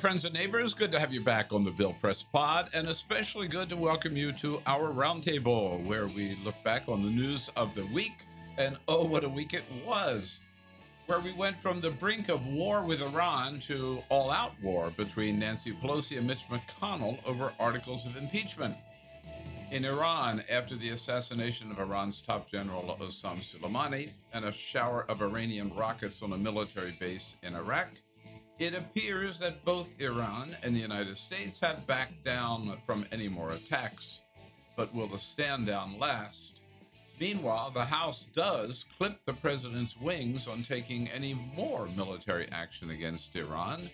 Friends and neighbors. Good to have you back on the Bill Press Pod, and especially good to welcome you to our roundtable, where we look back on the news of the week. And oh, what a week it was! Where we went from the brink of war with Iran to all out war between Nancy Pelosi and Mitch McConnell over articles of impeachment. In Iran, after the assassination of Iran's top general Osama Soleimani and a shower of Iranian rockets on a military base in Iraq, it appears that both Iran and the United States have backed down from any more attacks. But will the stand down last? Meanwhile, the House does clip the president's wings on taking any more military action against Iran.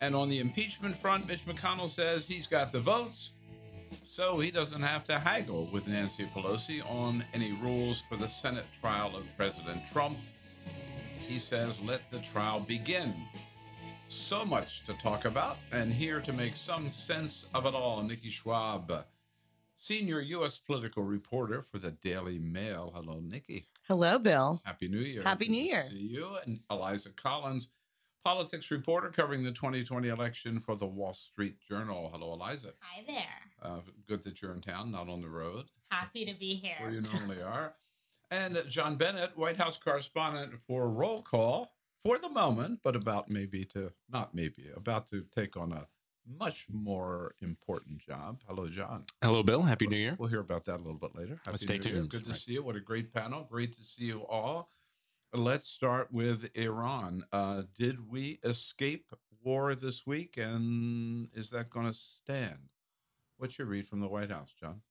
And on the impeachment front, Mitch McConnell says he's got the votes, so he doesn't have to haggle with Nancy Pelosi on any rules for the Senate trial of President Trump. He says, let the trial begin. So much to talk about, and here to make some sense of it all, Nikki Schwab, senior U.S. political reporter for the Daily Mail. Hello, Nikki. Hello, Bill. Happy New Year. Happy Good New to Year. See you and Eliza Collins, politics reporter covering the 2020 election for the Wall Street Journal. Hello, Eliza. Hi there. Uh, good that you're in town, not on the road, Happy to be here. where you normally are. And John Bennett, White House correspondent for Roll Call for the moment, but about maybe to, not maybe, about to take on a much more important job. Hello, John. Hello, Bill. Happy New Year. We'll hear about that a little bit later. Happy Stay New Year. tuned. Good to Right. see you. What a great panel. Great to see you all. Let's start with Iran. Uh, did we escape war this week, and is that going to stand? What's your read from the White House, John?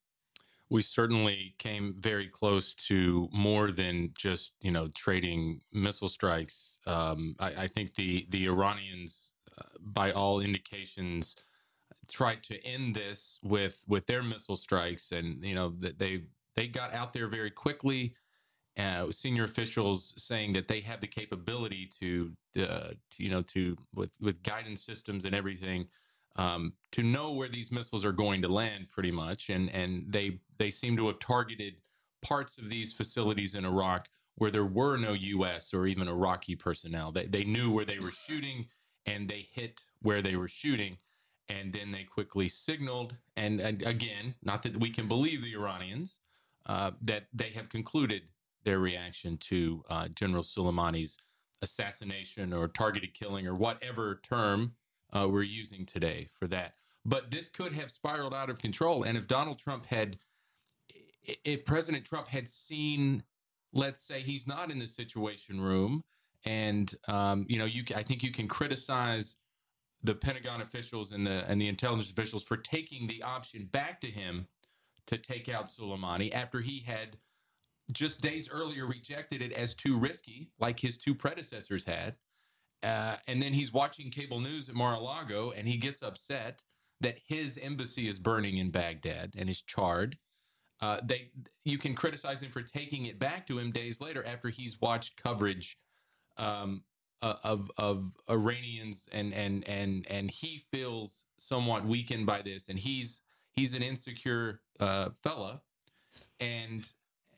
We certainly came very close to more than just you know trading missile strikes. Um, I, I think the the Iranians, uh, by all indications, tried to end this with with their missile strikes, and you know they they got out there very quickly. Uh, senior officials saying that they have the capability to, uh, to you know to with with guidance systems and everything um, to know where these missiles are going to land pretty much. And and they they seem to have targeted parts of these facilities in Iraq where there were no US or even Iraqi personnel. They, they knew where they were shooting and they hit where they were shooting. And then they quickly signaled and, and again not that we can believe the Iranians uh, that they have concluded their reaction to uh, General Soleimani's assassination or targeted killing or whatever term uh, we're using today for that. But this could have spiraled out of control. And if Donald Trump had, if President Trump had seen, let's say he's not in the Situation Room, and um, you know, you I think you can criticize the Pentagon officials and the and the intelligence officials for taking the option back to him to take out Soleimani after he had just days earlier rejected it as too risky, like his two predecessors had. Uh, and then he's watching cable news at Mar-a-Lago, and he gets upset that his embassy is burning in Baghdad and is charred. Uh, they, you can criticize him for taking it back to him days later after he's watched coverage um, uh, of of Iranians, and and and and he feels somewhat weakened by this, and he's he's an insecure uh, fella, and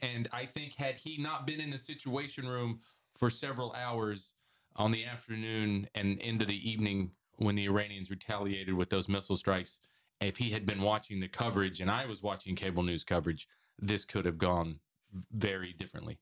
and I think had he not been in the Situation Room for several hours on the afternoon and into the evening when the Iranians retaliated with those missile strikes, if he had been watching the coverage and I was watching cable news coverage, this could have gone very differently.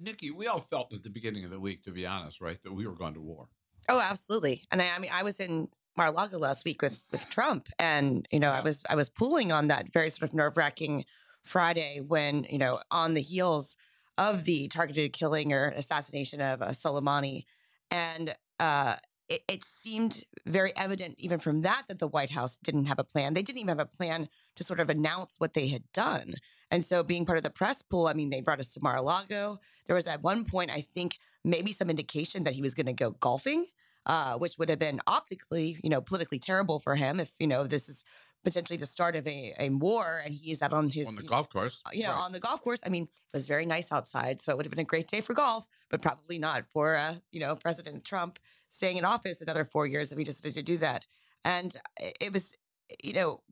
Nikki, we all felt at the beginning of the week, to be honest, right, that we were going to war. Oh, absolutely. And I, I mean, I was in Mar-a-Lago last week with with Trump, and you know, I was I was pulling on that very sort of nerve wracking Friday when you know, on the heels of the targeted killing or assassination of uh, Soleimani, and uh, it, it seemed very evident even from that that the White House didn't have a plan. They didn't even have a plan to sort of announce what they had done. And so being part of the press pool, I mean, they brought us to Mar-a-Lago. There was at one point, I think, maybe some indication that he was going to go golfing, uh, which would have been optically, you know, politically terrible for him if, you know, this is potentially the start of a, a war and he's out on his on the golf course. you know, Right. on the golf course. I mean, it was very nice outside, so it would have been a great day for golf, but probably not for uh, you know President Trump staying in office another four years if he decided to do that. And it it was, you know,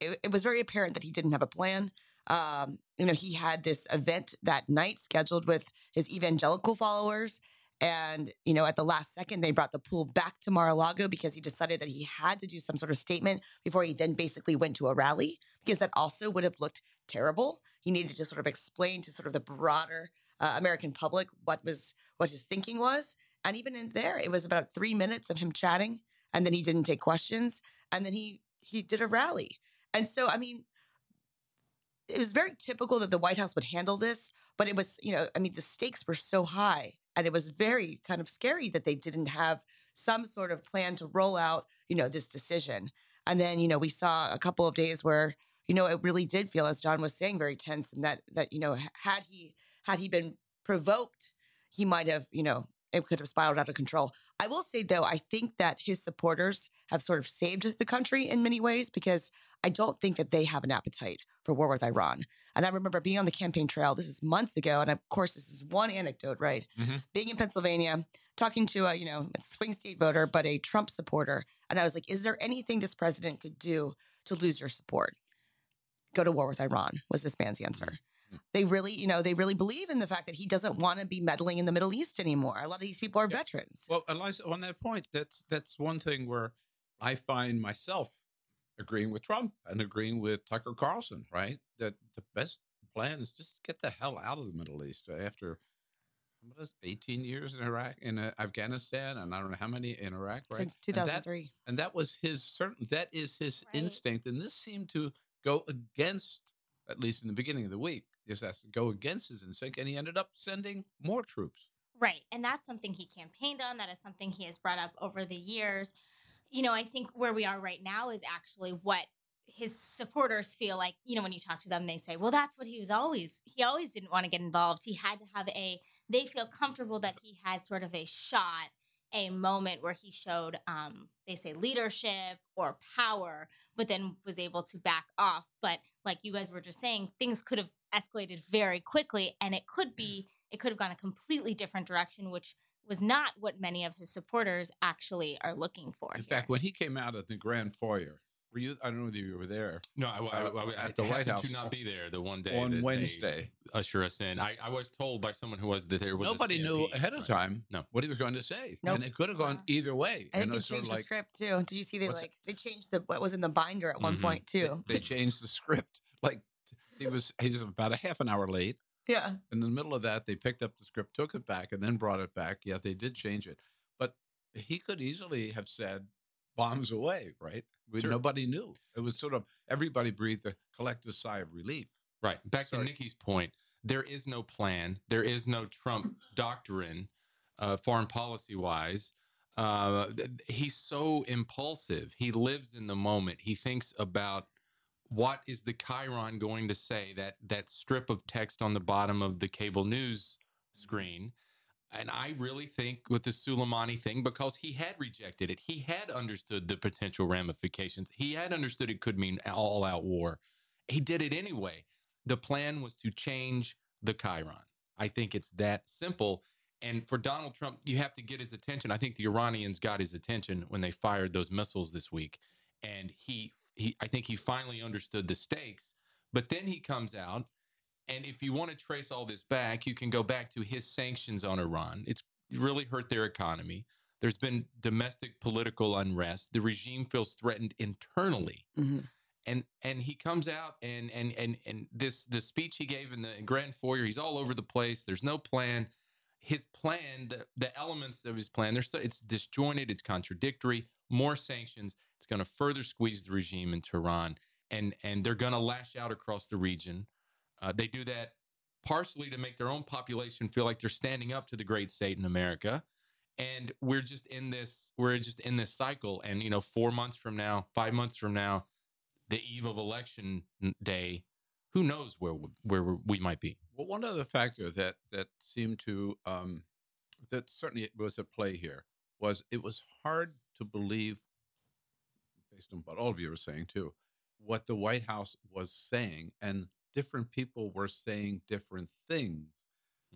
it, it was very apparent that he didn't have a plan. Um, you know, he had this event that night scheduled with his evangelical followers. And, you know, at the last second, they brought the pool back to Mar a Lago because he decided that he had to do some sort of statement before he then basically went to a rally, because that also would have looked terrible. He needed to sort of explain to sort of the broader uh, American public what was what his thinking was. And even in there, it was about three minutes of him chatting, and then he didn't take questions, and then he he did a rally. And so, I mean, it was very typical that the White House would handle this, but it was, you know, I mean, the stakes were so high, and it was very kind of scary that they didn't have some sort of plan to roll out, you know, this decision. And then, you know, we saw a couple of days where, you know, it really did feel, as John was saying, very tense, and that that you know, had he had he been provoked, he might have, you know, it could have spiraled out of control. I will say though, I think that his supporters have sort of saved the country in many ways because I don't think that they have an appetite for war with Iran. And I remember being on the campaign trail. This is months ago, and of course, this is one anecdote, right? Mhm. Being in Pennsylvania, talking to a you know a swing state voter, but a Trump supporter, and I was like, "Is there anything this president could do to lose your support?" Go to war with Iran was this man's answer. They really, you know, they really believe in the fact that he doesn't want to be meddling in the Middle East anymore. A lot of these people are Yeah. veterans. Well, Eliza, on that point, that's that's one thing where I find myself agreeing with Trump and agreeing with Tucker Carlson, right? That the best plan is just get the hell out of the Middle East after what is 18 years in Iraq, in uh, Afghanistan, and I don't know how many in Iraq, right? Since And that- 2003. and that was his certain that is his Right. instinct and this seemed to go against at least in the beginning of the week this has to go against his instinct and he ended up sending more troops Right. And that's something he campaigned on. That is something he has brought up over the years. You know, I think where we are right now is actually what his supporters feel like, you know, when you talk to them, they say, well, that's what he was always, he always didn't want to get involved. He had to have a, they feel comfortable that he had sort of a shot, a moment where he showed, um, they say leadership or power, but then was able to back off. But like you guys were just saying, things could have escalated very quickly and it could be, it could have gone a completely different direction, which was not what many of his supporters actually are looking for. in here. fact when he came out of the grand foyer were you i don't know whether you were there No, I, I, Uh, I, I at the White happened House to not be there the one day on that they wednesday usher us in. I, I was told by someone who was that there was a nobody knew ahead of Right. time No. what he was going to say Nope. and it could have gone Wow. either way I think and they changed of the like script too. Did you see they What's like they changed the what was in the binder at one Mhm. point they, too? they changed the script like he was he was about a half an hour late yeah. in the middle of that, they picked up the script, took it back, and then brought it back. Yeah, they did change it, but he could easily have said bombs away, right? We, Sure. Nobody knew. It was sort of everybody breathed a collective sigh of relief. Right. Back Sorry. to Nikki's point, there is no plan. There is no Trump doctrine, uh, foreign policy wise. Uh, he's so impulsive. He lives in the moment. He thinks about what is the Chyron going to say that that strip of text on the bottom of the cable news mm-hmm. screen. And I really think with the Soleimani thing, because he had rejected it, he had understood the potential ramifications. He had understood it could mean all out war. He did it anyway. The plan was to change the Chyron. I think it's that simple. And for Donald Trump, you have to get his attention. I think the Iranians got his attention when they fired those missiles this week. And he, he I think he finally understood the stakes. But then he comes out and if you want to trace all this back, you can go back to his sanctions on Iran. It's really hurt their economy. There's been domestic political unrest. The regime feels threatened internally. hmm And and he comes out and and and and this the speech he gave in the grand foyer, he's all over the place. There's no plan. His plan, the, the elements of his plan, there's so, it's disjointed, it's contradictory. More sanctions. It's going to further squeeze the regime in Tehran, and and they're going to lash out across the region. Uh, they do that partially to make their own population feel like they're standing up to the Great Satan America. And we're just in this, we're just in this cycle. And, you know, four months from now, five months from now, the eve of election day, who knows where where we might be. Well, one other factor that that seemed to um, that certainly was at play here was it was hard to believe, based on what all of you were saying too, what the White House was saying, and different people were saying different things.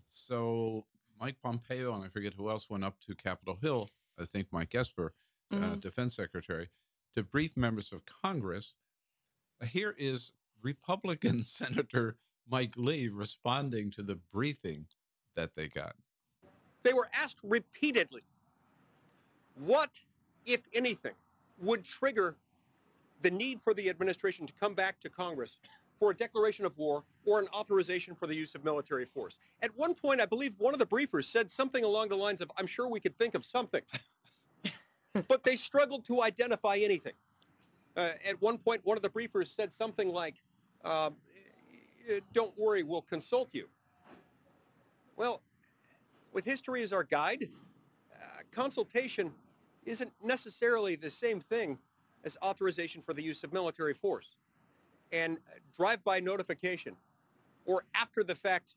So Mike Pompeo and I forget who else went up to Capitol Hill. I think Mike Esper, uh, Mhm. Defense Secretary, to brief members of Congress. Here is Republican Senator Mike Lee responding to the briefing that they got. They were asked repeatedly what, if anything, would trigger the need for the administration to come back to Congress for a declaration of war or an authorization for the use of military force. At one point, I believe one of the briefers said something along the lines of, I'm sure we could think of something. but they struggled to identify anything. Uh, at one point, one of the briefers said something like, um, "Eh, don't worry, we'll consult you. Well, with history as our guide, uh, consultation isn't necessarily the same thing as authorization for the use of military force. And drive-by notification or after the fact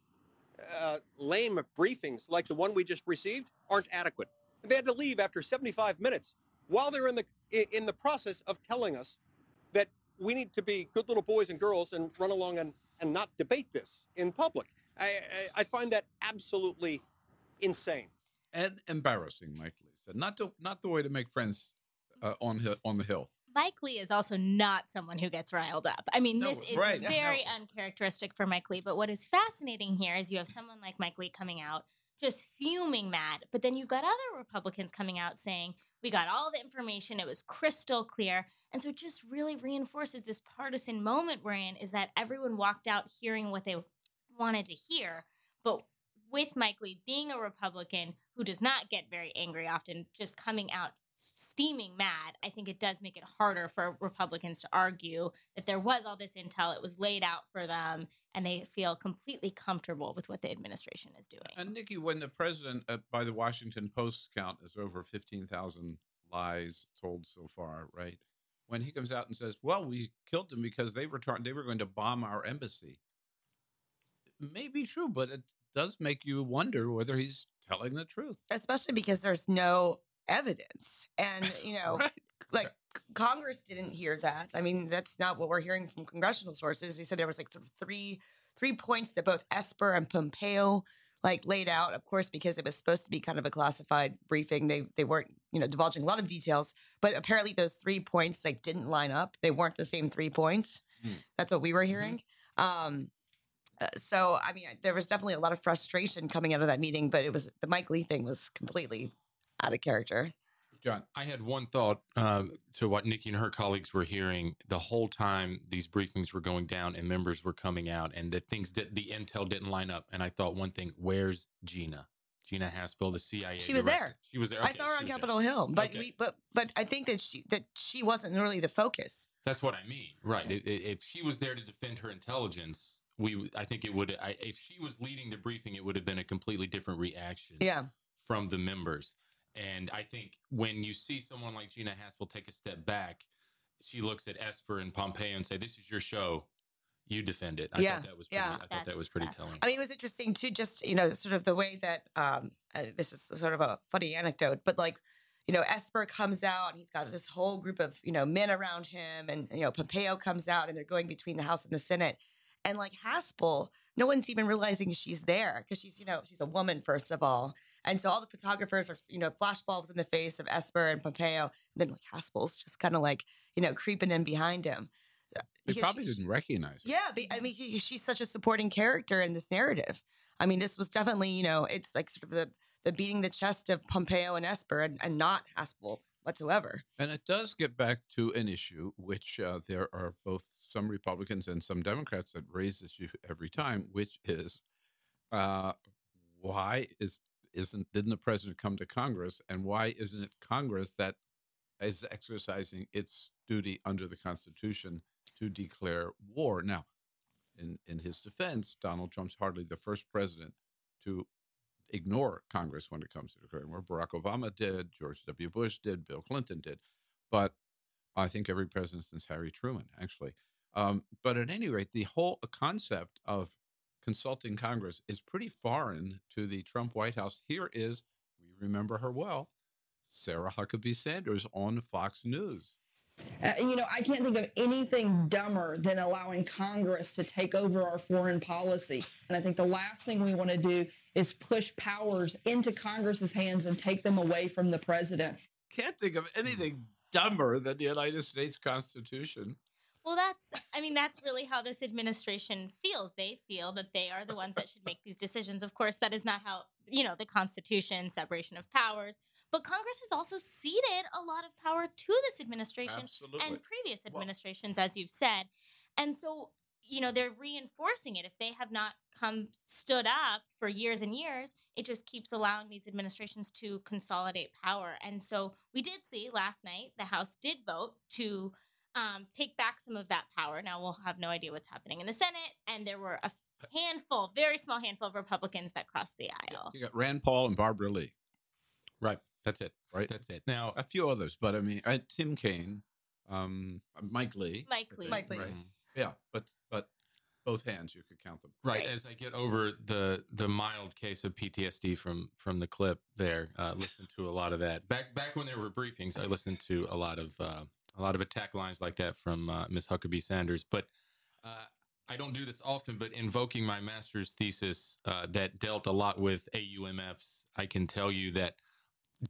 uh, lame briefings like the one we just received aren't adequate. They had to leave after 75 minutes while they're in the in the process of telling us that we need to be good little boys and girls and run along and, and not debate this in public. I, I, I find that absolutely insane. And embarrassing, Lee said. Not to, not the way to make friends uh, on on the hill. Mike Lee is also not someone who gets riled up. I mean, No, this is right, very uncharacteristic for Mike Lee. But what is fascinating here is you have someone like Mike Lee coming out just fuming mad, but then you've got other Republicans coming out saying, We got all the information, it was crystal clear. And so it just really reinforces this partisan moment we're in is that everyone walked out hearing what they wanted to hear. But with Mike Lee being a Republican who does not get very angry often, just coming out steaming mad, I think it does make it harder for Republicans to argue that there was all this intel, it was laid out for them, and they feel completely comfortable with what the administration is doing. And Nikki, when the president, uh, by the Washington Post count, is over 15,000 lies told so far, right? When he comes out and says, "Well, we killed them because they were trying, they were going to bomb our embassy," may be true, but it does make you wonder whether he's telling the truth. especially because there's no evidence. And, you know, Right. like Congress didn't hear that. I mean, that's not what we're hearing from congressional sources. They said there was like sort of three three points that both Esper and Pompeo like laid out. Of course, because it was supposed to be kind of a classified briefing, they they weren't you know divulging a lot of details. But apparently, those three points like didn't line up. They weren't the same three points. Hmm. That's what we were hearing. Um, uh, so I mean, there was definitely a lot of frustration coming out of that meeting, but it was the Mike Lee thing was completely out of character. John, I had one thought um, to what Nikki and her colleagues were hearing the whole time these briefings were going down and members were coming out, and that things that the intel didn't line up. And I thought one thing: Where's Gina? Gina Haspel, the CIA. She was director. there. She was there. I saw her on was there. Capitol Hill, but Okay. we but but I think that she that she wasn't really the focus. That's what I mean, right? I- i- If she was there to defend her intelligence, we I think it would. I, if she was leading the briefing, it would have been a completely different reaction. Yeah. from the members. And I think when you see someone like Gina Haspel take a step back, she looks at Esper and Pompeo and say, "This is your show. You defend it." I Yeah, thought that was pretty, yeah. I thought that was pretty fascinating. telling. I mean, it was interesting too, just, you know, sort of the way that, um, uh, this is sort of a funny anecdote, but like, you know, Esper comes out and he's got this whole group of, you know, men around him and, you know, Pompeo comes out and they're going between the House and the Senate. And like Haspel, no one's even realizing she's there because she's, you know, she's a woman, first of all. And so all the photographers are, you know, flashbulbs in the face of Esper and Pompeo. And then like Haspel's just kind of like, you know, creeping in behind him. Uh, they probably she- didn't recognize her. yeah, but, I mean, he, she's such a supporting character in this narrative. I mean, this was definitely, you know, it's like sort of the the beating the chest of Pompeo and Esper, and, and not Haspel whatsoever. And it does get back to an issue which uh, there are both some Republicans and some Democrats that raise this issue every time, which is uh, why is isn't didn't the president come to Congress, and why isn't it Congress that is exercising its duty under the Constitution to declare war? Now, in in his defense, Donald Trump's hardly the first president to ignore Congress when it comes to declaring war. Barack Obama did, George W. Bush did, Bill Clinton did, but I think every president since Harry Truman, actually. Um, but at any rate, the whole concept of consulting Congress is pretty foreign to the Trump White House. Here is, we remember her well, Sarah Huckabee Sanders on Fox News. Uh, you know, I can't think of anything dumber than allowing Congress to take over our foreign policy. And I think the last thing we want to do is push powers into Congress's hands and take them away from the president. Can't think of anything dumber than the United States Constitution. Well, that's, I mean, that's really how this administration feels. They feel that they are the ones that should make these decisions. Of course, that is not how, you know, the Constitution, separation of powers. But Congress has also ceded a lot of power to this administration Absolutely. and previous Well- administrations, as you've said. And so, you know, they're reinforcing it. If they have not come stood up for years and years, it just keeps allowing these administrations to consolidate power. And so we did see last night the House did vote to um, take back some of that power. Now we'll have no idea what's happening in the Senate, and there were a handful, very small handful of Republicans that crossed the aisle. You got Rand Paul and Barbara Lee, Right. That's it. right? That's it. Now, a few others, but I mean, uh, Tim Kaine, um, Mike Lee. Mike Lee. think, Mike Lee. right? Mhm. Yeah, but but both hands you could count them. right Right. as I get over the the mild case of PTSD from from the clip there, uh, listened to a lot of that. Back back when there were briefings, I listened to a lot of uh, a lot of attack lines like that from uh, Miss Huckabee Sanders. But uh, I don't do this often, but invoking my master's thesis uh, that dealt a lot with AUMFs, I can tell you that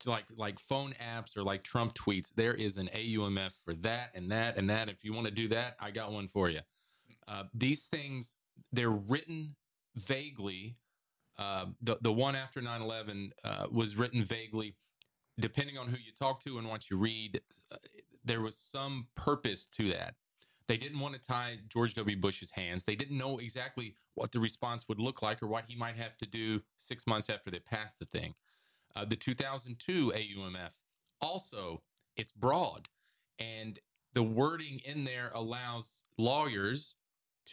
like like phone apps or like Trump tweets, there is an AUMF for that and that and that. If you want to do that, I got one for you. Uh, these things they're written vaguely. Uh, the the one after 9-11 uh, was written vaguely, depending on who you talk to and what you read. There was some purpose to that. They didn't want to tie George W. Bush's hands. They didn't know exactly what the response would look like or what he might have to do six months after they passed the thing. Uh, the 2002 AUMF also it's broad, and the wording in there allows lawyers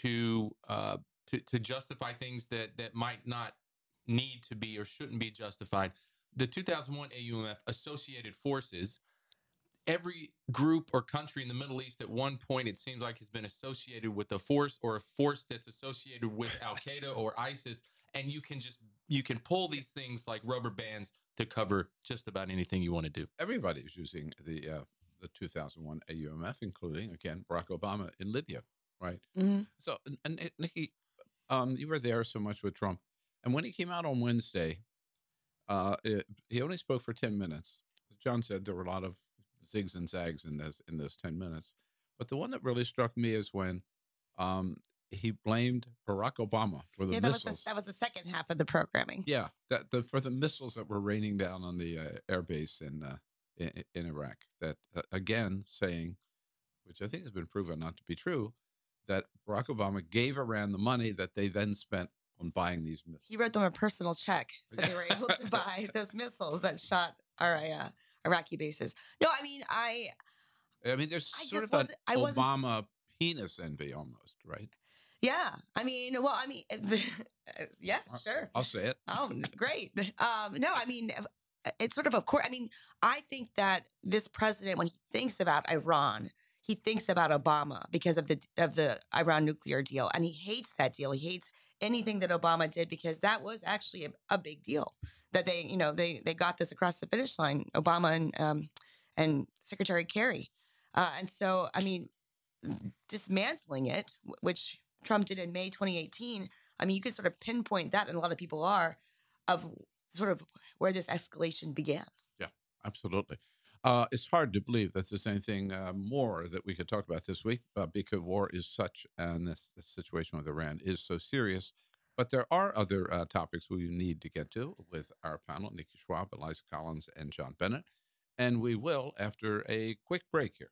to uh, to to justify things that that might not need to be or shouldn't be justified. The 2001 AUMF associated forces. Every group or country in the Middle East at one point, it seems like, has been associated with a force or a force that's associated with Al Qaeda or ISIS. And you can just you can pull these things like rubber bands to cover just about anything you want to do. Everybody's using the uh, the 2001 AUMF, including again Barack Obama in Libya, right? Mhm. So, and, and uh, Nikki, um, you were there so much with Trump, and when he came out on Wednesday, uh, it, he only spoke for 10 minutes. John said there were a lot of zigs and zags in this in those 10 minutes, but the one that really struck me is when um, he blamed Barack Obama for the Yeah, that was, missiles. the, that was the second half of the programming. Yeah, that the for the missiles that were raining down on the uh, air base in, uh, in in Iraq. That uh, again saying, which I think has been proven not to be true, that Barack Obama gave Iran the money that they then spent on buying these missiles. He wrote them a personal check, so they were able to buy those missiles that shot our Iraqi bases. No, I mean, I I mean, there's I sort of an Obama penis envy almost, right? yeah, I mean, well, I mean, yeah, sure. I'll say it. Oh, great. Um, no, I mean, it's sort of of course. I mean, I think that this president, when he thinks about Iran, he thinks about Obama because of the of the Iran nuclear deal, and he hates that deal. He hates anything that Obama did because that was actually a, a big deal. That they, you know, they they got this across the finish line. Obama and um, and Secretary Kerry, uh, and so I mean, dismantling it, which Trump did in May 2018. I mean, you could sort of pinpoint that, and a lot of people are, of sort of where this escalation began. Yeah, absolutely. Uh, it's hard to believe that there's anything uh, more that we could talk about this week uh, because war is such, and this, this situation with Iran is so serious. But there are other uh, topics we need to get to with our panel Nikki Schwab, Eliza Collins, and John Bennett. And we will after a quick break here.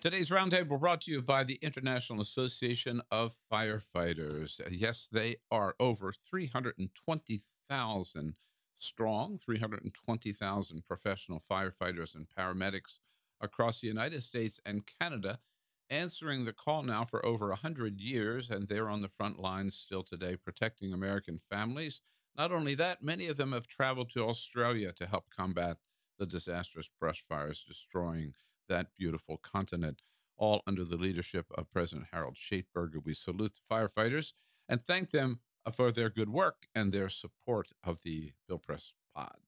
Today's roundtable brought to you by the International Association of Firefighters. Yes, they are over 320,000 strong, 320,000 professional firefighters and paramedics across the United States and Canada, answering the call now for over 100 years, and they're on the front lines still today protecting American families. Not only that, many of them have traveled to Australia to help combat the disastrous brush fires destroying that beautiful continent, all under the leadership of President Harold Schaitberger. We salute the firefighters and thank them for their good work and their support of the Bill Press Pod.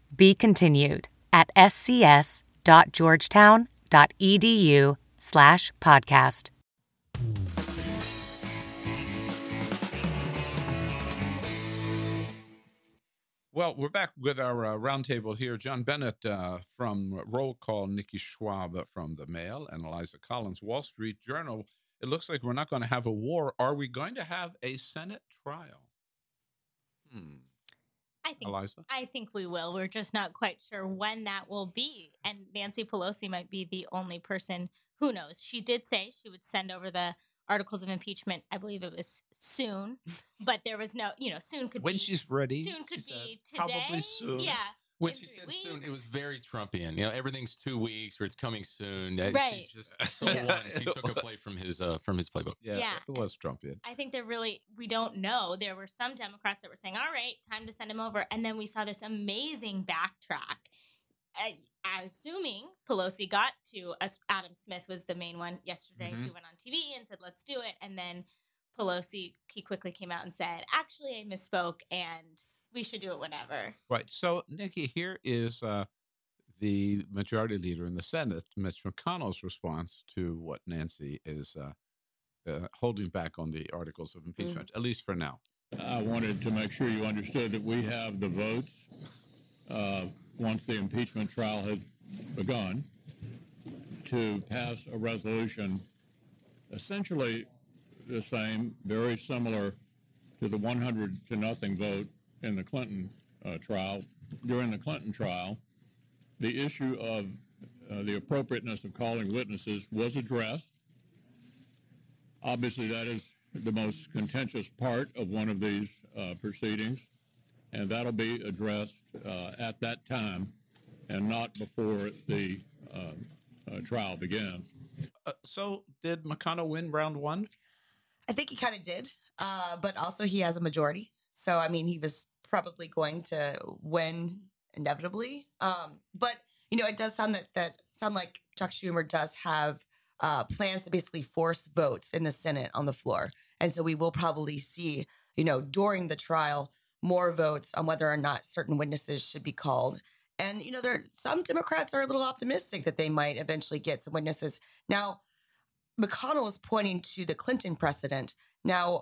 be continued at scs.georgetown.edu slash podcast. Well, we're back with our uh, roundtable here. John Bennett uh, from Roll Call, Nikki Schwab from The Mail, and Eliza Collins, Wall Street Journal. It looks like we're not going to have a war. Are we going to have a Senate trial? Hmm. I think Eliza? I think we will. We're just not quite sure when that will be. And Nancy Pelosi might be the only person who knows. She did say she would send over the articles of impeachment. I believe it was soon, but there was no, you know, soon could when be she's ready. soon could be said. today. Probably soon. Yeah. When in she three said soon, it was very Trumpian. You know, everything's two weeks or it's coming soon. Right. She just stole Yeah. one. She took a play from his uh, from his playbook. Yeah, Yeah. it was Trumpian. I think they're really, we don't know. There were some Democrats that were saying, all right, time to send him over. And then we saw this amazing backtrack. Uh, assuming Pelosi got to us, Adam Smith was the main one yesterday Mhm. who went on TV and said, let's do it. And then Pelosi, he quickly came out and said, actually, I misspoke and we should do it whenever. Right. So, Nikki, here is uh, the majority leader in the Senate, Mitch McConnell's response to what Nancy is uh, uh, holding back on the articles of impeachment, at least for now. I wanted to make sure you understood that we have the votes uh, once the impeachment trial has begun to pass a resolution essentially the same, very similar to the 100 to nothing vote in the Clinton uh, trial. During the Clinton trial, the issue of uh, the appropriateness of calling witnesses was addressed. Obviously, that is the most contentious part of one of these uh, proceedings, and that'll be addressed uh, at that time and not before the um, uh, trial begins. Uh, so, did McConnell win round one? I think he kind of did, uh, but also he has a majority. So I mean, he was probably going to win inevitably. Um, but you know, it does sound that that sound like Chuck Schumer does have uh, plans to basically force votes in the Senate on the floor, and so we will probably see, you know, during the trial, more votes on whether or not certain witnesses should be called. And you know, there some Democrats are a little optimistic that they might eventually get some witnesses. Now, McConnell is pointing to the Clinton precedent. Now,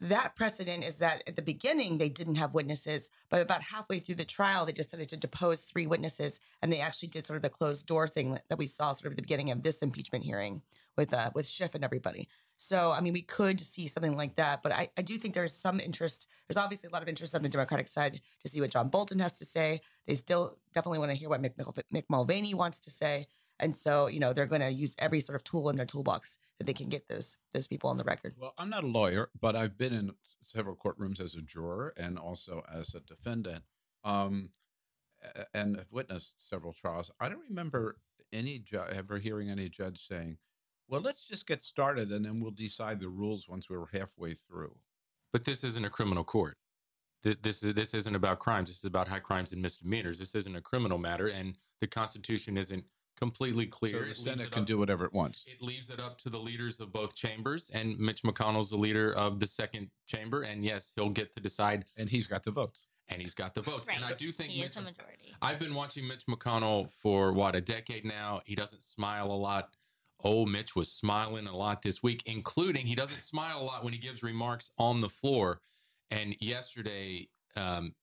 that precedent is that at the beginning they didn't have witnesses, but about halfway through the trial they decided to depose three witnesses, and they actually did sort of the closed door thing that we saw sort of at the beginning of this impeachment hearing with uh, with Schiff and everybody. So, I mean, we could see something like that, but I, I do think there's some interest. There's obviously a lot of interest on the Democratic side to see what John Bolton has to say. They still definitely want to hear what Mick, Mick Mulvaney wants to say. And so, you know, they're going to use every sort of tool in their toolbox that they can get those those people on the record. Well, I'm not a lawyer, but I've been in several courtrooms as a juror and also as a defendant, um, and have witnessed several trials. I don't remember any ju- ever hearing any judge saying, "Well, let's just get started and then we'll decide the rules once we're halfway through." But this isn't a criminal court. Th- This is this isn't about crimes. This is about high crimes and misdemeanors. This isn't a criminal matter, and the Constitution isn't completely clear. So the Senate can up- do whatever it wants. It leaves it up to the leaders of both chambers, and Mitch McConnell's the leader of the second chamber, and yes, he'll get to decide, And he's got the votes. and he's got the votes. Right. And I do think he Mitch, is the majority. I've been watching Mitch McConnell for what a decade now. He doesn't smile a lot. Oh, Mitch was smiling a lot this week, including he doesn't smile a lot when he gives remarks on the floor. And yesterday, um,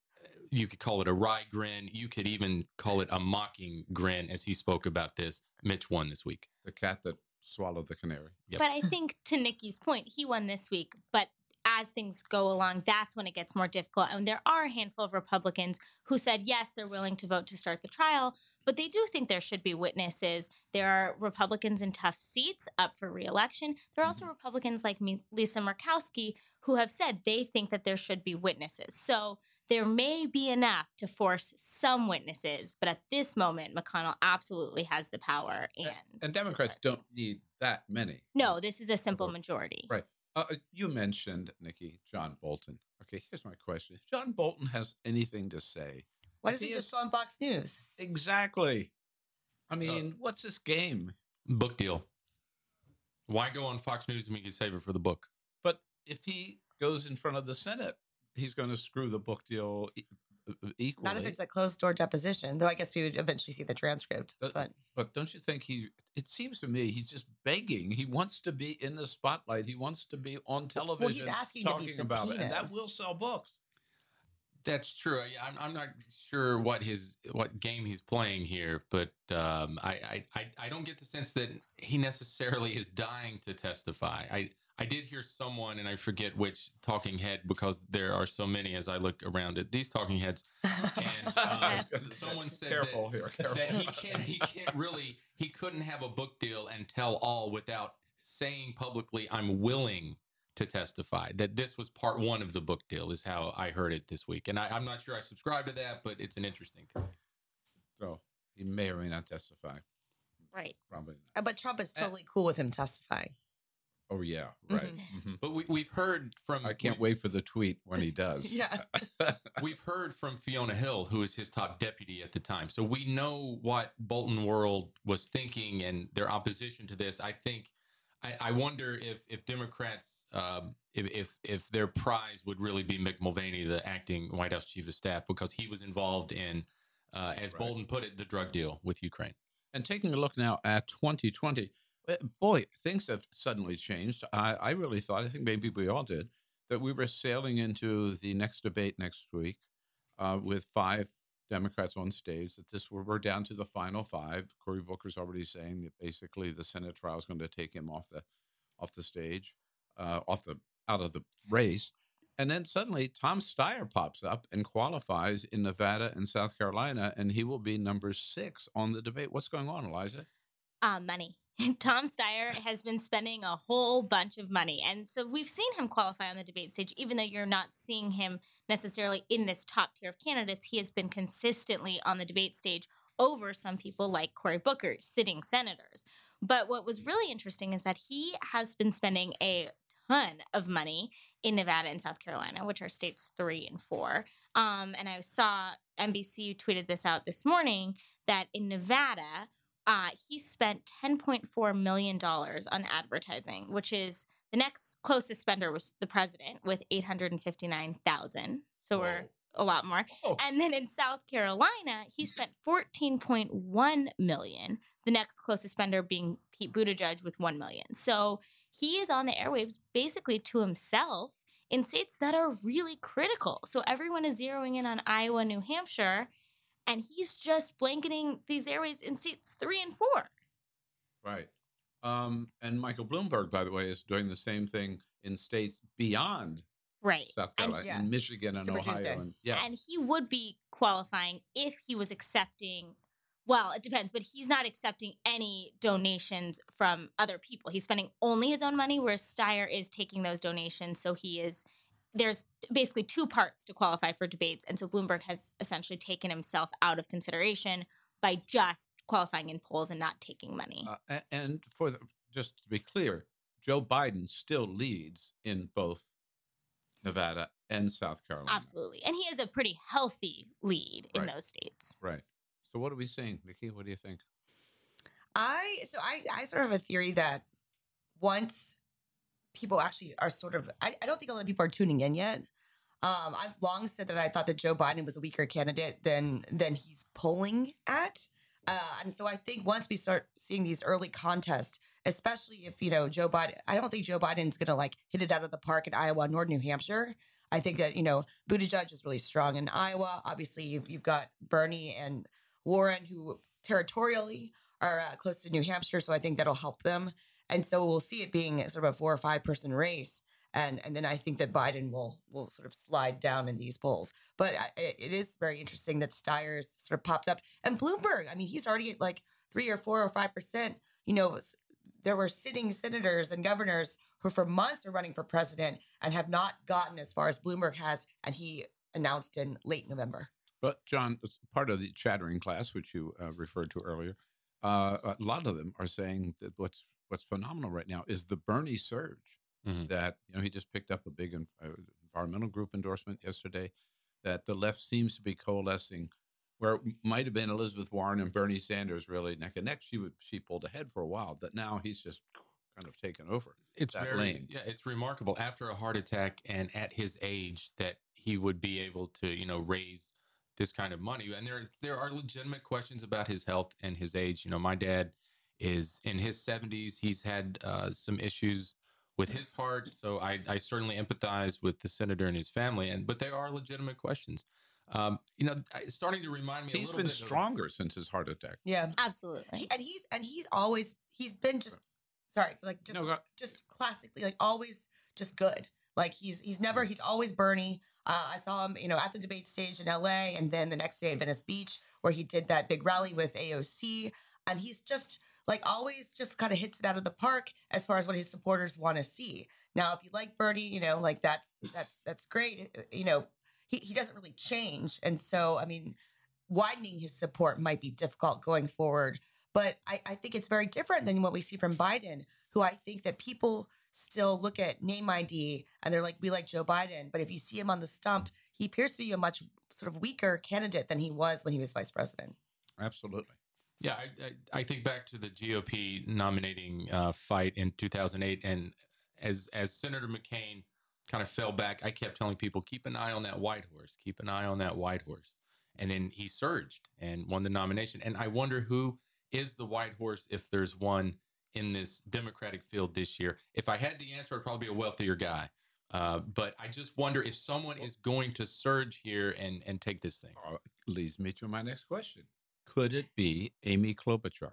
you could call it a wry grin. You could even call it a mocking grin as he spoke about this. Mitch won this week. The cat that swallowed the canary. Yep. But I think to Nikki's point, he won this week. But as things go along, that's when it gets more difficult. And there are a handful of Republicans who said, yes, they're willing to vote to start the trial, but they do think there should be witnesses. There are Republicans in tough seats up for reelection. There are also mm-hmm. Republicans like me, Lisa Murkowski who have said they think that there should be witnesses. So there may be enough to force some witnesses, but at this moment, McConnell absolutely has the power. And, And to Democrats don't things. need that many. No, this is a simple majority. Right. Uh, you mentioned, Nikki, John Bolton. Okay, here's my question. If John Bolton has anything to say, Why does he he just is- on Fox News? Exactly. I mean, what's this game? Book deal. Why go on Fox News when you can save it for the book? But if he goes in front of the Senate, he's going to screw the book deal e- uh, equally. Not if it's a closed door deposition, though I guess we would eventually see the transcript. But- But But don't you think he? It seems to me he's just begging. He wants to be in the spotlight. He wants to be on television. Well, he's asking to be talking about it, and that will sell books. That's true. I- I'm, I'm not sure what his what game he's playing here, but um, I, I I I don't get the sense that he necessarily is dying to testify. I I did hear someone, and I forget which talking head because there are so many as I look around at these talking heads, and I um, was gonna say, someone said careful that, here, careful. that he can't he can't really he couldn't have a book deal and tell all without saying publicly, "I'm willing." to testify that this was part one of the book deal is how I heard it this week. And I, I'm not sure I subscribe to that, but it's an interesting thing. So he may or may not testify. Right. Probably. Uh, but Trump is totally cool with him testifying. Oh yeah, right. Mm-hmm. Mhm. But we, we've heard from I can't we, wait for the tweet when he does. Yeah. We've heard from Fiona Hill, who was his top deputy at the time. So we know what Bolton World was thinking and their opposition to this. I think I, I wonder if if Democrats um, if, if if their prize would really be Mick Mulvaney, the acting White House chief of staff, because he was involved in, uh, as Right. Bolton put it, the drug deal with Ukraine. And taking a look now at 2020, uh, boy, things have suddenly changed. I, I really thought, I think maybe we all did, that we were sailing into the next debate next week uh, with five Democrats on stage. That this we're, we're down to the final five. Cory Booker's already saying that basically the Senate trial is going to take him off the off the stage, uh, off the out of the race. And then suddenly Tom Steyer pops up and qualifies in Nevada and South Carolina, and he will be number six on the debate. What's going on, Eliza? Uh, money. Tom Steyer has been spending a whole bunch of money. And so we've seen him qualify on the debate stage, even though you're not seeing him necessarily in this top tier of candidates. He has been consistently on the debate stage over some people like Cory Booker, sitting senators. But what was really interesting is that he has been spending a ton of money in Nevada and South Carolina, which are states three and four. Um, and I saw NBC tweeted this out this morning that in Nevada, uh, he spent $10.4 million on advertising, which is the next closest spender was the president with 859,000. So we're a lot more. Oh. And then in South Carolina, he spent 14.1 million. The next closest spender being Pete Buttigieg with 1 million. So he is on the airwaves basically to himself in states that are really critical. So everyone is zeroing in on Iowa, New Hampshire, and he's just blanketing these airways in states three and four. Right. Um, and Michael Bloomberg, by the way, is doing the same thing in states beyond Right. South And Carolina, yeah. in Michigan and Super Ohio. Tuesday. And, yeah. And he would be qualifying if he was accepting. Well, it depends, but he's not accepting any donations from other people. He's spending only his own money, whereas Steyer is taking those donations. So he is, there's basically two parts to qualify for debates. And so Bloomberg has essentially taken himself out of consideration by just qualifying in polls and not taking money. Uh, and for the, just to be clear, Joe Biden still leads in both Nevada and South Carolina. Absolutely. And he has a pretty healthy lead in Right. those states. Right. So what are we seeing, Nikki? What do you think? I so I I sort of have a theory that once people actually are sort of I, I don't think a lot of people are tuning in yet. Um, I've long said that I thought that Joe Biden was a weaker candidate than than he's polling at. Uh, and so I think once we start seeing these early contests, especially if you know Joe Biden, I don't think Joe Biden's going to like hit it out of the park in Iowa nor New Hampshire. I think that you know Buttigieg is really strong in Iowa. Obviously, you've you've got Bernie and Warren who territorially are uh, close to New Hampshire, so I think that'll help them. And so we'll see it being sort of a four or five person race, and and then I think that Biden will will sort of slide down in these polls. But it is very interesting that Steyer's sort of popped up, and Bloomberg. I mean, he's already at like three or four or five percent. You know, there were sitting senators and governors who for months are running for president and have not gotten as far as Bloomberg has, and he announced in late November. But John, part of the chattering class, which you uh, referred to earlier, uh, a lot of them are saying that what's what's phenomenal right now is the Bernie surge. Mhm. That you know he just picked up a big uh, environmental group endorsement yesterday. That the left seems to be coalescing, where it might have been Elizabeth Warren and Bernie Sanders really neck and neck. She would she pulled ahead for a while, but now he's just kind of taken over. it's that very lane. yeah it's remarkable after a heart attack and at his age that he would be able to you know raise this kind of money and there there are legitimate questions about his health and his age you know my dad is in his 70s he's had uh, some issues with his heart so I, I certainly empathize with the senator and his family and but there are legitimate questions um, you know it's starting to remind me a He's little been bit of- stronger since his heart attack. Yeah, Absolutely. He, and he's and he's always he's been just sorry, like just No, just classically like always just good. Like he's he's never he's always Bernie. Uh, I saw him, you know, at the debate stage in L.A. and then the next day at Venice Beach where he did that big rally with AOC, and he's just like always just kind of hits it out of the park as far as what his supporters want to see. Now, if you like Bernie, you know, like that's that's that's great. uh, You know, he he doesn't really change, and so I mean, widening his support might be difficult going forward. But I, I think it's very different than what we see from Biden, who I think that people still look at name ID and they're like, we like Joe Biden. But if you see him on the stump, he appears to be a much sort of weaker candidate than he was when he was vice president. Absolutely. Yeah, I, I, I think back to the GOP nominating uh, fight in 2008, and as as Senator McCain kind of fell back, I kept telling people keep an eye on that white horse, keep an eye on that white horse, and then he surged and won the nomination. And I wonder who is the white horse if there's one in this Democratic field this year. If I had the answer, I'd probably be a wealthier guy. Uh, but I just wonder if someone is going to surge here and and take this thing. Uh, leads me to my next question. Could it be Amy Klobuchar?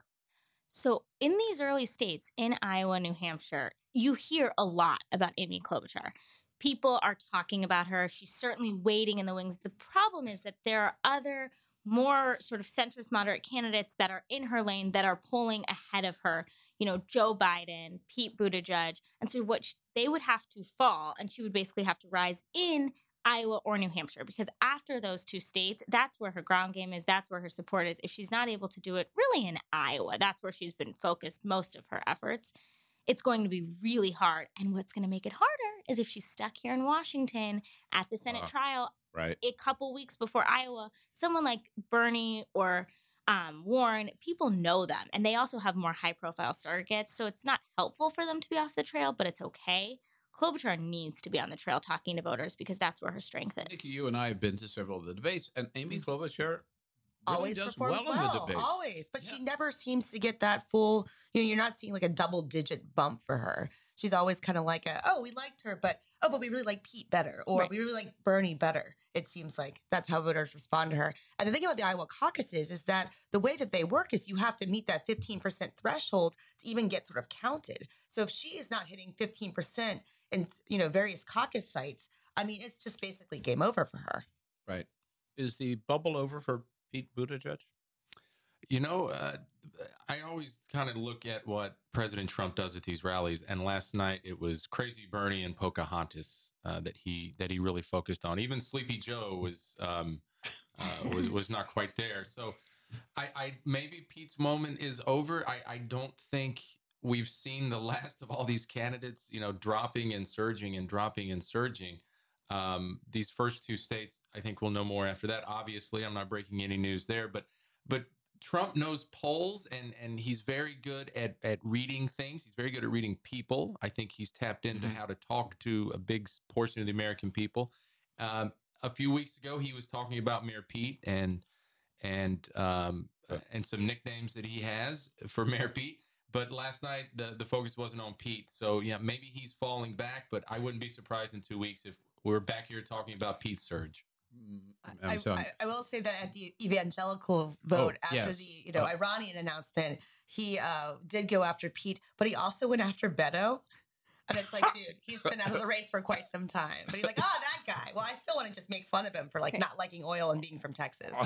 So, in these early states, in Iowa, New Hampshire, you hear a lot about Amy Klobuchar. People are talking about her. She's certainly waiting in the wings. The problem is that there are other more sort of centrist moderate candidates that are in her lane that are polling ahead of her. You know, Joe Biden, Pete Buttigieg. And so, what sh- they would have to fall, and she would basically have to rise in Iowa or New Hampshire because after those two states, that's where her ground game is. That's where her support is. If she's not able to do it really in Iowa, that's where she's been focused most of her efforts. It's going to be really hard. And what's going to make it harder is if she's stuck here in Washington at the Senate Wow. trial Right. a couple weeks before Iowa, someone like Bernie or um, Warren, people know them, and they also have more high profile surrogates. So it's not helpful for them to be off the trail, but it's okay. Klobuchar needs to be on the trail talking to voters because that's where her strength is. Nikki, you and I have been to several of the debates, and Amy mm. Klobuchar really always does performs well, well, in the debates. always. But she never seems to get that full. You know, you're not seeing like a double digit bump for her. She's always kind of like a, oh, we liked her, but oh, but we really like Pete better, or Right. we really like Bernie better. It seems like that's how voters respond to her. And the thing about the Iowa caucuses is that the way that they work is you have to meet that 15% threshold to even get sort of counted. So if she is not hitting 15% in you know various caucus sites, I mean, it's just basically game over for her. Right. Is the bubble over for Pete Buttigieg? You know, uh, I always kind of look at what President Trump does at these rallies, and last night it was Crazy Bernie and Pocahontas uh, that he that he really focused on. Even Sleepy Joe was um, uh, was was not quite there. So I, I maybe Pete's moment is over. I, I don't think we've seen the last of all these candidates, you know, dropping and surging and dropping and surging. Um, these first two states, I think we'll know more after that. Obviously, I'm not breaking any news there, but but Trump knows polls and and he's very good at at reading things. He's very good at reading people. I think he's tapped into Mhm. how to talk to a big portion of the American people. Um, a few weeks ago, he was talking about Mayor Pete and and um, uh, and some nicknames that he has for Mayor Pete. But last night, the the focus wasn't on Pete. So yeah, maybe he's falling back. But I wouldn't be surprised in two weeks if we're back here talking about Pete Surge. I'm I, sorry. I, I will say that at the evangelical vote Oh, after yes. the you know Oh. Iranian announcement, he uh, did go after Pete, but he also went after Beto. And it's like, dude, he's been out of the race for quite some time. But he's like, oh, that guy. Well, I still want to just make fun of him for like not liking oil and being from Texas.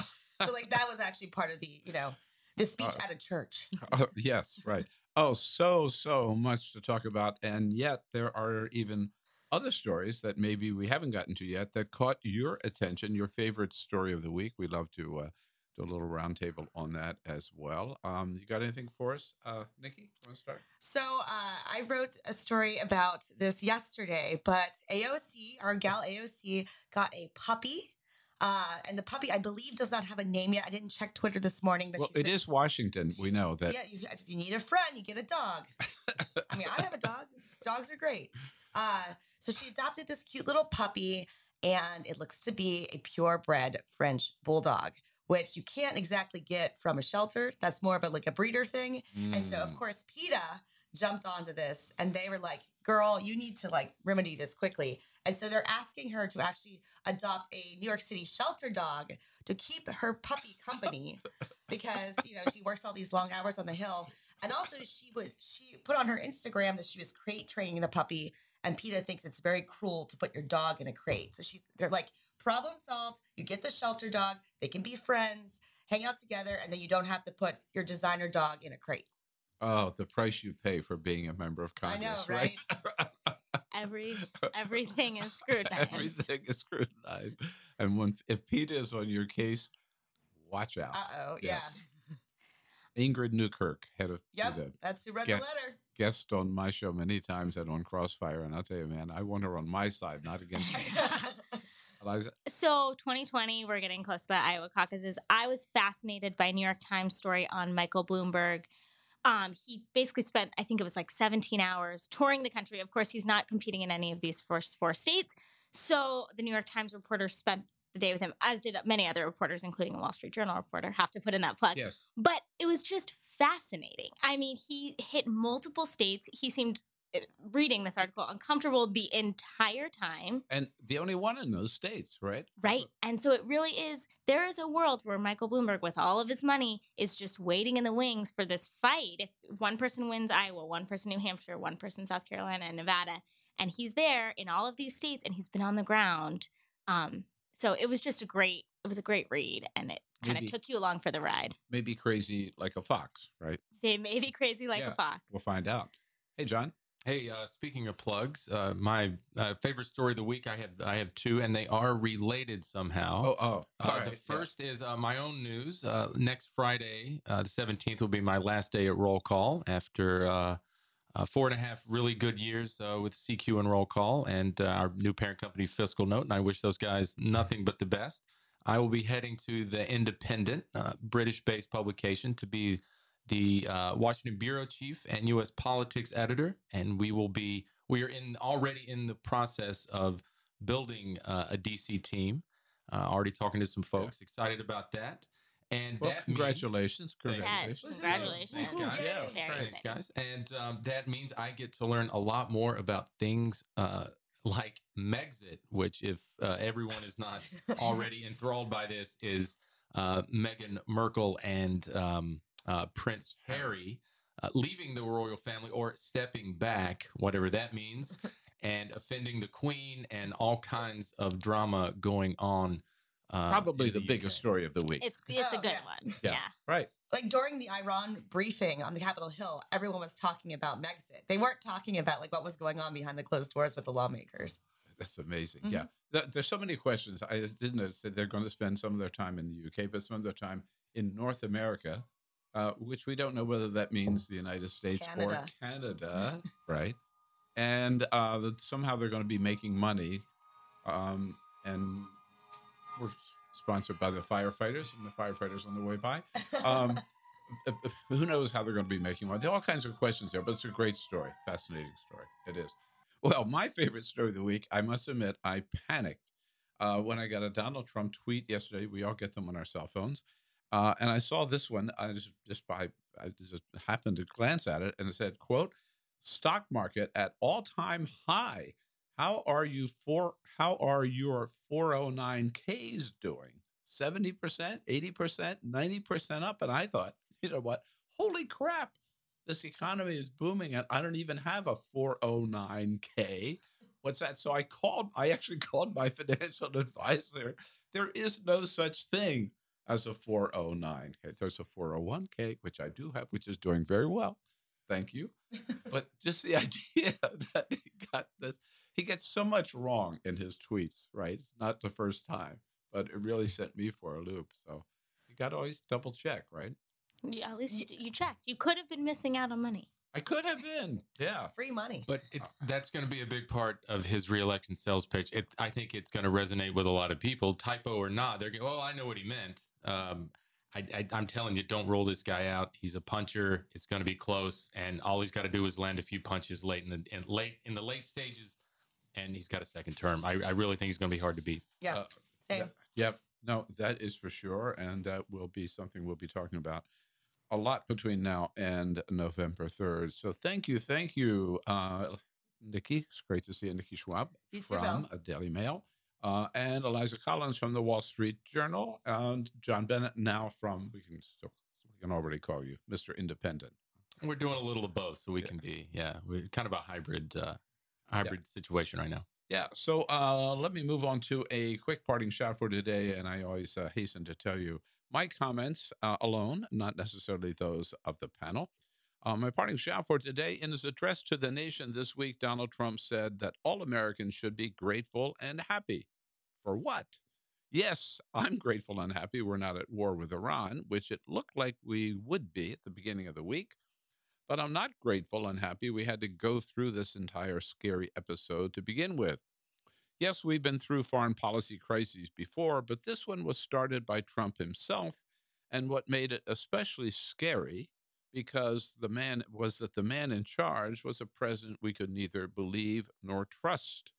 So like that was actually part of the, you know, the speech Uh, at a church. Oh, yes, right. Oh, so, so much to talk about. And yet, there are even other stories that maybe we haven't gotten to yet that caught your attention, your favorite story of the week. We love to uh, do a little roundtable on that as well. Um, you got anything for us, uh, Nikki? Want to start? So uh, I wrote a story about this yesterday, but AOC, our gal AOC, got a puppy. Uh, and the puppy, I believe, does not have a name yet. I didn't check Twitter this morning, but Well, she's it been- is Washington. We know that. Yeah, you, if you need a friend, you get a dog. I mean, I have a dog. Dogs are great. Uh, so she adopted this cute little puppy, and it looks to be a purebred French bulldog, which you can't exactly get from a shelter. That's more of a like a breeder thing. And so, of Mm. course, PETA jumped onto this, and they were like, "Girl, you need to like remedy this quickly." And so they're asking her to actually adopt a New York City shelter dog to keep her puppy company because you know she works all these long hours on the hill. And also she would she put on her instagram that she was crate training the puppy and PETA thinks it's very cruel to put your dog in a crate. So she's they're like problem solved. You get the shelter dog. They can be friends. Hang out together and then you don't have to put your designer dog in a crate Oh, the price you pay for being a member of I Congress, know, right? Every everything is scrutinized. Everything is scrutinized. And when if PETA is on your case, watch out. uh-oh Yes. yeah Ingrid Newkirk, head of yep PETA, that's who read Get- the letter guest on my show many times and on Crossfire. And I'll tell you, man, I want her on my side, not against me. Eliza, So 2020, we're getting close to the Iowa caucuses. I was fascinated by a New York Times story on Michael Bloomberg. Um, he basically spent, I think it was like 17 hours touring the country. Of course, he's not competing in any of these first four states. So the New York Times reporter spent the day with him, as did many other reporters, including a Wall Street Journal reporter. Have to put in that plug. yes. But it was just fascinating. I mean, he hit multiple states. He seemed, reading this article, uncomfortable the entire time. And the only one in those states, right? Right. And so it really is, there is a world where Michael Bloomberg, with all of his money, is just waiting in the wings for this fight. If one person wins Iowa, one person New Hampshire, one person South Carolina, and Nevada, and he's there in all of these states and he's been on the ground. Um, so it was just a great, it was a great read and it kind of took you along for the ride. Maybe crazy like a fox, right? They may be crazy like Yeah, a fox. We'll find out. Hey, John. Hey, uh, speaking of plugs, uh, my uh, favorite story of the week, I have I have two, and they are related somehow. Oh, oh. Uh, all the right, yeah. first is uh, my own news. Uh, next Friday, uh, the 17th, will be my last day at Roll Call after uh, uh, four and a half really good years uh, with CQ and Roll Call and uh, our new parent company, FiscalNote. And I wish those guys nothing but the best. I will be heading to the Independent, uh, British based publication, to be the uh, Washington bureau chief and U.S. politics editor, and we will be we are in already in the process of building uh, a DC team. Uh, already talking to some folks, excited about that. And Well, that means- congratulations. Yes, Congratulations. congratulations. Thanks, guys. Yeah, Thanks, guys. And um, that means I get to learn a lot more about things uh, like Megxit, which, if uh, everyone is not already enthralled by this, is uh, Meghan Markle and um, uh, Prince Harry uh, leaving the royal family or stepping back, whatever that means, and offending the Queen and all kinds of drama going on. Uh, Probably in the biggest UK. story of the week. It's it's a Oh, good yeah. one. Yeah. yeah. right. like during the Iran briefing on the Capitol Hill, everyone was talking about Megxit. They weren't talking about like what was going on behind the closed doors with the lawmakers. That's amazing. Mhm. Yeah. Th- There's so many questions. I didn't know they're going to spend some of their time in the UK, but some of their time in North America, uh, which we don't know whether that means the United States Canada. or Canada, right? And uh, that somehow they're going to be making money, um, and we're sponsored by the firefighters, and the firefighters on the way by. Um, uh, uh, who knows how they're going to be making money? There are all kinds of questions there, but it's a great story, fascinating story. It is. Well, my favorite story of the week, I must admit, I panicked uh, when I got a Donald Trump tweet yesterday. We all get them on our cell phones. Uh, and I saw this one. I just, just by I just happened to glance at it, and it said, "quote Stock market at all time high. How are you for? How are your 409ks doing? Seventy percent, eighty percent, ninety percent up?" And I thought, you know what? Holy crap! This economy is booming, and I don't even have a 409k. What's that? So I called. I actually called my financial advisor. There is no such thing as a 409k. There's a 401k, which I do have, which is doing very well. Thank you. But just the idea that he got this, he gets so much wrong in his tweets, right? It's not the first time, but it really mm-hmm. sent me for a loop. So you got to always double check, right? Yeah, at least you, you checked. You could have been missing out on money. I could have been. Yeah. Free money. But uh, it's uh. that's going to be a big part of his reelection sales pitch. It, I think it's going to resonate with a lot of people, typo or not. They're going, "Oh, I know what he meant." Um, I, I, I'm telling you, don't roll this guy out. He's a puncher. It's going to be close, and all he's got to do is land a few punches late in the in late in the late stages, and he's got a second term. I, I really think he's going to be hard to beat. yeah. Uh, Same. Yeah, Yep. No, that is for sure. And that will be something we'll be talking about a lot between now and November 3rd. So thank you. Thank you, uh, Nikki. It's great to see you, Nikki Schwab You too, from Bill. a Daily Mail. Uh, and Eliza Collins from the Wall Street Journal, and John Bennett now from we can still we can already call you Mr. Independent. We're doing a little of both, so we can be yeah, we're kind of a hybrid uh, hybrid situation right now. Yeah. So uh, let me move on to a quick parting shot for today. And I always uh, hasten to tell you my comments uh, alone, not necessarily those of the panel. Uh, my parting shot for today in his address to the nation this week, Donald Trump said that all Americans should be grateful and happy. For what? Yes, I'm grateful and happy we're not at war with Iran, which it looked like we would be at the beginning of the week. But I'm not grateful and happy we had to go through this entire scary episode to begin with. Yes, we've been through foreign policy crises before, but this one was started by Trump himself. And what made it especially scary because the man was that the man in charge was a president we could neither believe nor trust.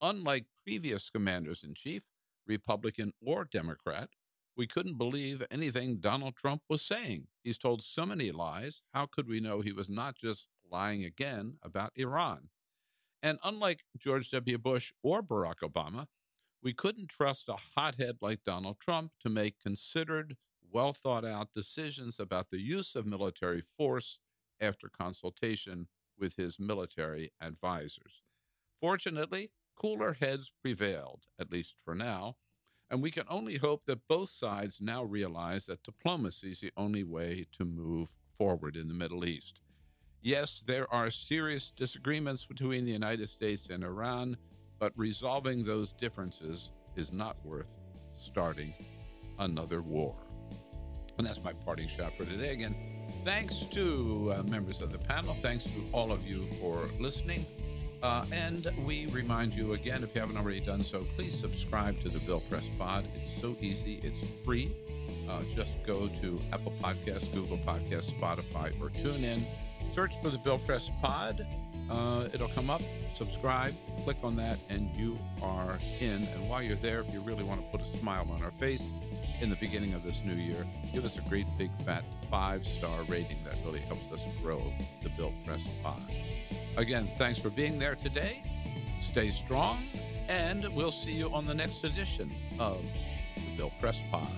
Unlike previous commanders in chief, Republican or Democrat, we couldn't believe anything Donald Trump was saying. He's told so many lies. How could we know he was not just lying again about Iran? And unlike George W. Bush or Barack Obama, we couldn't trust a hothead like Donald Trump to make considered, well thought out decisions about the use of military force after consultation with his military advisors. Fortunately, cooler heads prevailed, at least for now, and we can only hope that both sides now realize that diplomacy is the only way to move forward in the Middle East. Yes, there are serious disagreements between the United States and Iran, but resolving those differences is not worth starting another war. And that's my parting shot for today. Again, thanks to uh, members of the panel. Thanks to all of you for listening. Uh, and we remind you again, if you haven't already done so, please subscribe to the Bill Press Pod. It's so easy, it's free. Uh, just go to Apple Podcasts, Google Podcasts, Spotify, or TuneIn. Search for the Bill Press Pod. Uh, it'll come up. Subscribe, click on that, and you are in. And while you're there, if you really want to put a smile on our face in the beginning of this new year, give us a great big fat five star rating. That really helps us grow the Bill Press Pod. Again, thanks for being there today. Stay strong, and we'll see you on the next edition of the Bill Press Pod.